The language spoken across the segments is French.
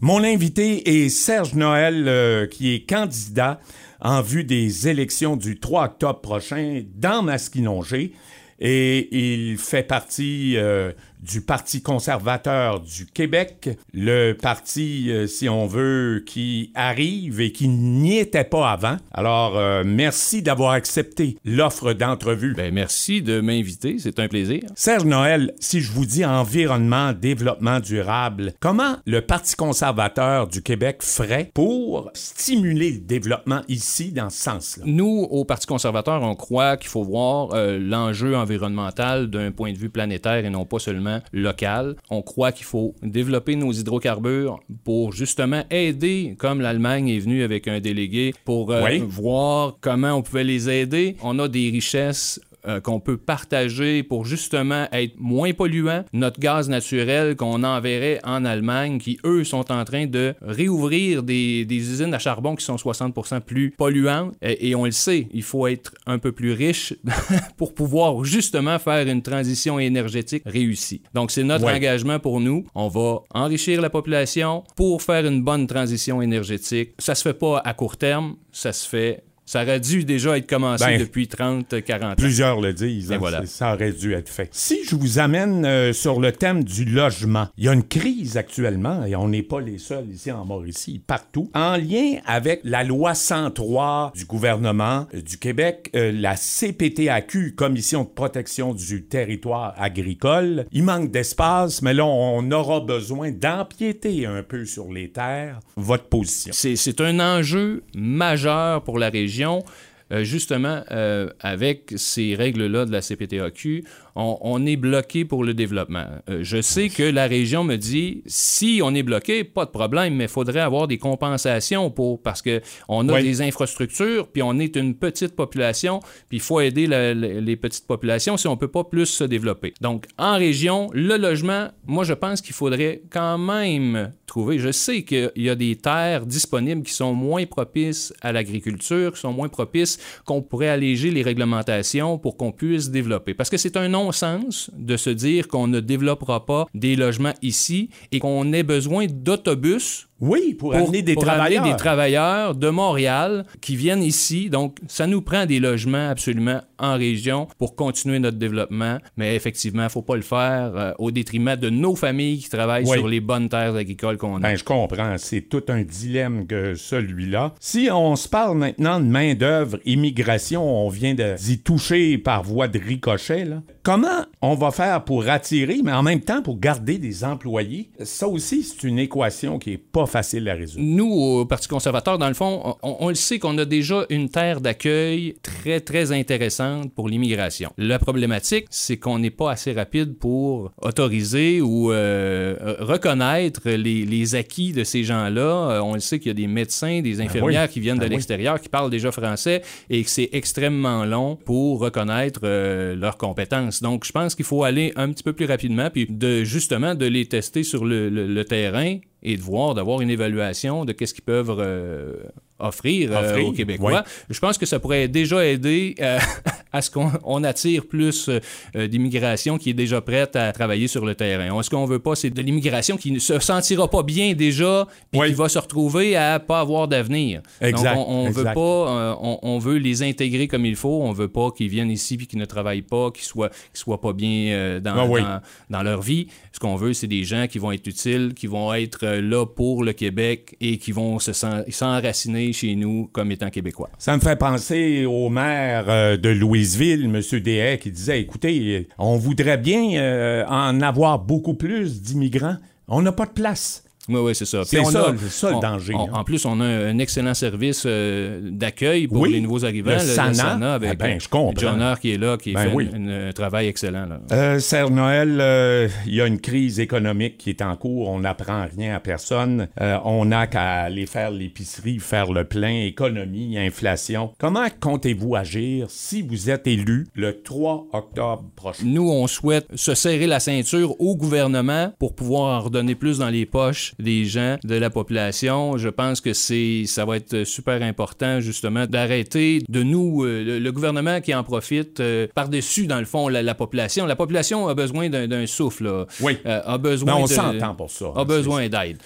Mon invité est Serge Noël, euh, qui est candidat en vue des élections du 3 octobre prochain dans Masquinongé. Et il fait partie euh, du Parti conservateur du Québec, le parti, euh, si on veut, qui arrive et qui n'y était pas avant. Alors, euh, merci d'avoir accepté l'offre d'entrevue. Ben, merci de m'inviter, c'est un plaisir. Serge Noël, si je vous dis environnement, développement durable, comment le Parti conservateur du Québec ferait pour stimuler le développement ici dans ce sens-là? Nous, au Parti conservateur, on croit qu'il faut voir euh, l'enjeu environnemental d'un point de vue planétaire et non pas seulement local. On croit qu'il faut développer nos hydrocarbures pour justement aider, comme l'Allemagne est venue avec un délégué, pour euh, voir comment on pouvait les aider. On a des richesses euh, qu'on peut partager pour justement être moins polluant. Notre gaz naturel qu'on enverrait en Allemagne, qui eux sont en train de réouvrir des, usines à charbon qui sont 60% plus polluantes. Et, on le sait, il faut être un peu plus riche pour pouvoir justement faire une transition énergétique réussie. Donc c'est notre engagement pour nous. On va enrichir la population pour faire une bonne transition énergétique. Ça se fait pas à court terme, ça se fait ça aurait dû déjà être commencé ben, depuis 30, 40 ans. Plusieurs le disent. Hein, ça aurait dû être fait. Si je vous amène euh, sur le thème du logement, il y a une crise actuellement, et on n'est pas les seuls ici en Mauricie, partout, en lien avec la loi 103 du gouvernement euh, du Québec, euh, la CPTAQ, Commission de protection du territoire agricole. Il manque d'espace, mais là, on aura besoin d'empiéter un peu sur les terres. Votre position? C'est un enjeu majeur pour la région région euh, justement, euh, avec ces règles-là de la CPTAQ, on, est bloqué pour le développement. Euh, je sais que la région me dit, si on est bloqué, pas de problème, mais il faudrait avoir des compensations pour, parce qu'on a des infrastructures, puis on est une petite population, puis il faut aider les petites populations si on ne peut pas plus se développer. Donc, en région, le logement, moi, je pense qu'il faudrait quand même trouver. Je sais qu'il y a des terres disponibles qui sont moins propices à l'agriculture, qui sont moins propices, qu'on pourrait alléger les réglementations pour qu'on puisse développer. Parce que c'est un nom sens de se dire qu'on ne développera pas des logements ici et qu'on ait besoin d'autobus oui, pour, amener des travailleurs. des travailleurs de Montréal qui viennent ici. Donc, ça nous prend des logements absolument en région pour continuer notre développement. Mais effectivement, il ne faut pas le faire euh, au détriment de nos familles qui travaillent sur les bonnes terres agricoles qu'on a. Ben, je comprends. C'est tout un dilemme que celui-là. Si on se parle maintenant de main-d'œuvre, immigration, on vient d'y toucher par voie de ricochet. Là. Comment on va faire pour attirer, mais en même temps pour garder des employés? Ça aussi, c'est une équation qui est pas facile à résoudre. Nous, au Parti conservateur, dans le fond, on, le sait qu'on a déjà une terre d'accueil très, très intéressante pour l'immigration. La problématique, c'est qu'on n'est pas assez rapide pour autoriser ou euh, reconnaître les, acquis de ces gens-là. Euh, on le sait qu'il y a des médecins, des ben infirmières qui viennent de ben l'extérieur, qui parlent déjà français et que c'est extrêmement long pour reconnaître euh, leurs compétences. Donc, je pense qu'il faut aller un petit peu plus rapidement, puis de justement de les tester sur le terrain et de voir, d'avoir une évaluation de qu'est-ce qu'ils peuvent euh, offrir, euh, aux Québécois. Je pense que ça pourrait déjà aider euh, à ce qu'on attire plus d'immigration qui est déjà prête à travailler sur le terrain. Ce qu'on veut pas, c'est de l'immigration qui ne se sentira pas bien déjà, puis qui va se retrouver à pas avoir d'avenir. Exact. Donc, on, veut pas, on, veut les intégrer comme il faut. On veut pas qu'ils viennent ici puis qu'ils ne travaillent pas, qu'ils soient, soient pas bien dans, ah dans, dans leur vie. Ce qu'on veut, c'est des gens qui vont être utiles, qui vont être là pour le Québec et qui vont se s'enraciner chez nous comme étant québécois. Ça me fait penser au maire euh, de Louisville, M. Dehay, qui disait, écoutez, on voudrait bien euh, en avoir beaucoup plus d'immigrants. On n'a pas de place. Oui, oui, c'est ça. C'est ça, ça, le danger. Hein. En plus, on a un excellent service euh, d'accueil pour les nouveaux arrivants. Le, SANA, avec eh ben, John Hart qui est là, qui ben fait un, travail excellent. Là. Euh, Serge Noël, euh, il y a une crise économique qui est en cours. On n'apprend rien à personne. Euh, on n'a qu'à aller faire l'épicerie, faire le plein, économie, inflation. Comment comptez-vous agir si vous êtes élu le 3 octobre prochain? Nous, on souhaite se serrer la ceinture au gouvernement pour pouvoir en redonner plus dans les poches des gens, de la population. Je pense que c'est, ça va être super important, justement, d'arrêter de nous, euh, le, gouvernement qui en profite euh, par-dessus, dans le fond, la, population. La population a besoin d'un souffle. Oui. Euh, a besoin on s'entend pour ça. A besoin d'aide.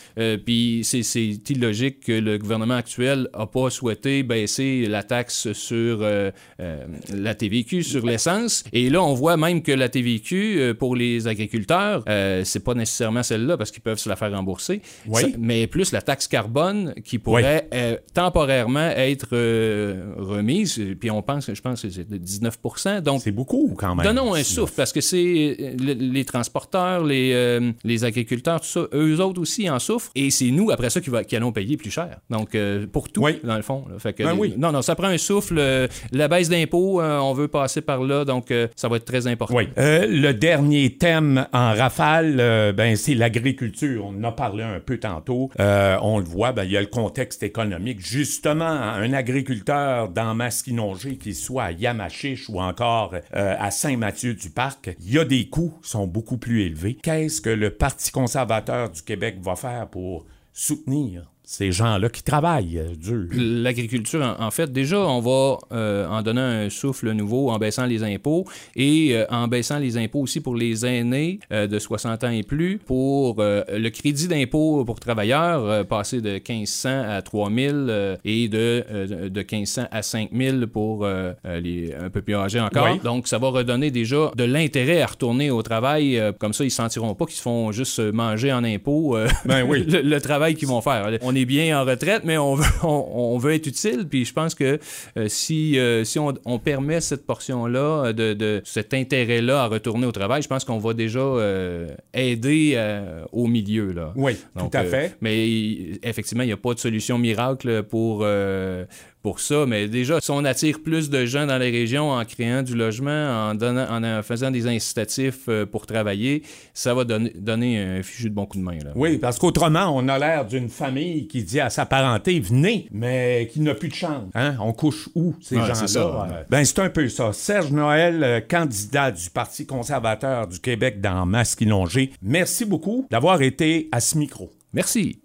Puis c'est illogique que le gouvernement actuel n'a pas souhaité baisser la taxe sur la TVQ, sur l'essence. Et là, on voit même que la TVQ, pour les agriculteurs, c'est pas nécessairement celle-là parce qu'ils peuvent se la faire rembourser. Oui. mais plus la taxe carbone qui pourrait temporairement être remise. Puis on pense, je pense que c'est de 19 Donc, c'est beaucoup quand même. Donnons un souffle parce que c'est euh, les transporteurs, les, euh, les agriculteurs, tout ça, eux autres aussi en souffrent. Et c'est nous, après ça, qui, va, qui allons payer plus cher. Donc, euh, pour tout, dans le fond. Fait que, ben oui. Non, non, ça prend un souffle. la baisse d'impôts, on veut passer par là. Donc, ça va être très important. Le dernier thème en rafale, ben, c'est l'agriculture. On en a parlé un peu tantôt. on le voit, ben, il y a le contexte économique. Justement, un agriculteur dans Masquinongé, qu'il soit à Yamachiche ou encore euh, à Saint-Mathieu-du-Parc, il y a des coûts qui sont beaucoup plus élevés. Qu'est-ce que le Parti conservateur du Québec va faire pour soutenir ces gens-là qui travaillent euh, dur. L'agriculture, en, fait, déjà, on va euh, en donner un souffle nouveau en baissant les impôts et euh, en baissant les impôts aussi pour les aînés de 60 ans et plus, pour le crédit d'impôt pour travailleurs, passer de 1500 à 3000 et de, de 1500 à 5000 pour les un peu plus âgés encore. Donc, ça va redonner déjà de l'intérêt à retourner au travail. comme ça, ils ne sentiront pas qu'ils se font juste manger en impôts ben oui. le, travail qu'ils vont faire. On est bien en retraite, mais on veut, on, veut être utile. Puis je pense que euh, si, euh, si on, permet cette portion-là, euh, de, cet intérêt-là à retourner au travail, je pense qu'on va déjà aider au milieu. Là. Oui, tout à fait. mais effectivement, il n'y a pas de solution miracle pour pour ça, mais déjà, si on attire plus de gens dans les régions en créant du logement, en, donnant, en faisant des incitatifs euh, pour travailler, ça va donner, donner un fichu de bon coup de main. Là. Oui, parce qu'autrement, on a l'air d'une famille qui dit à sa parenté, venez, mais qui n'a plus de chance. Hein? On couche où, ces gens-là? Ben, c'est un peu ça. Serge Noël, euh, candidat du Parti conservateur du Québec dans Masquinongé, merci beaucoup d'avoir été à ce micro. Merci.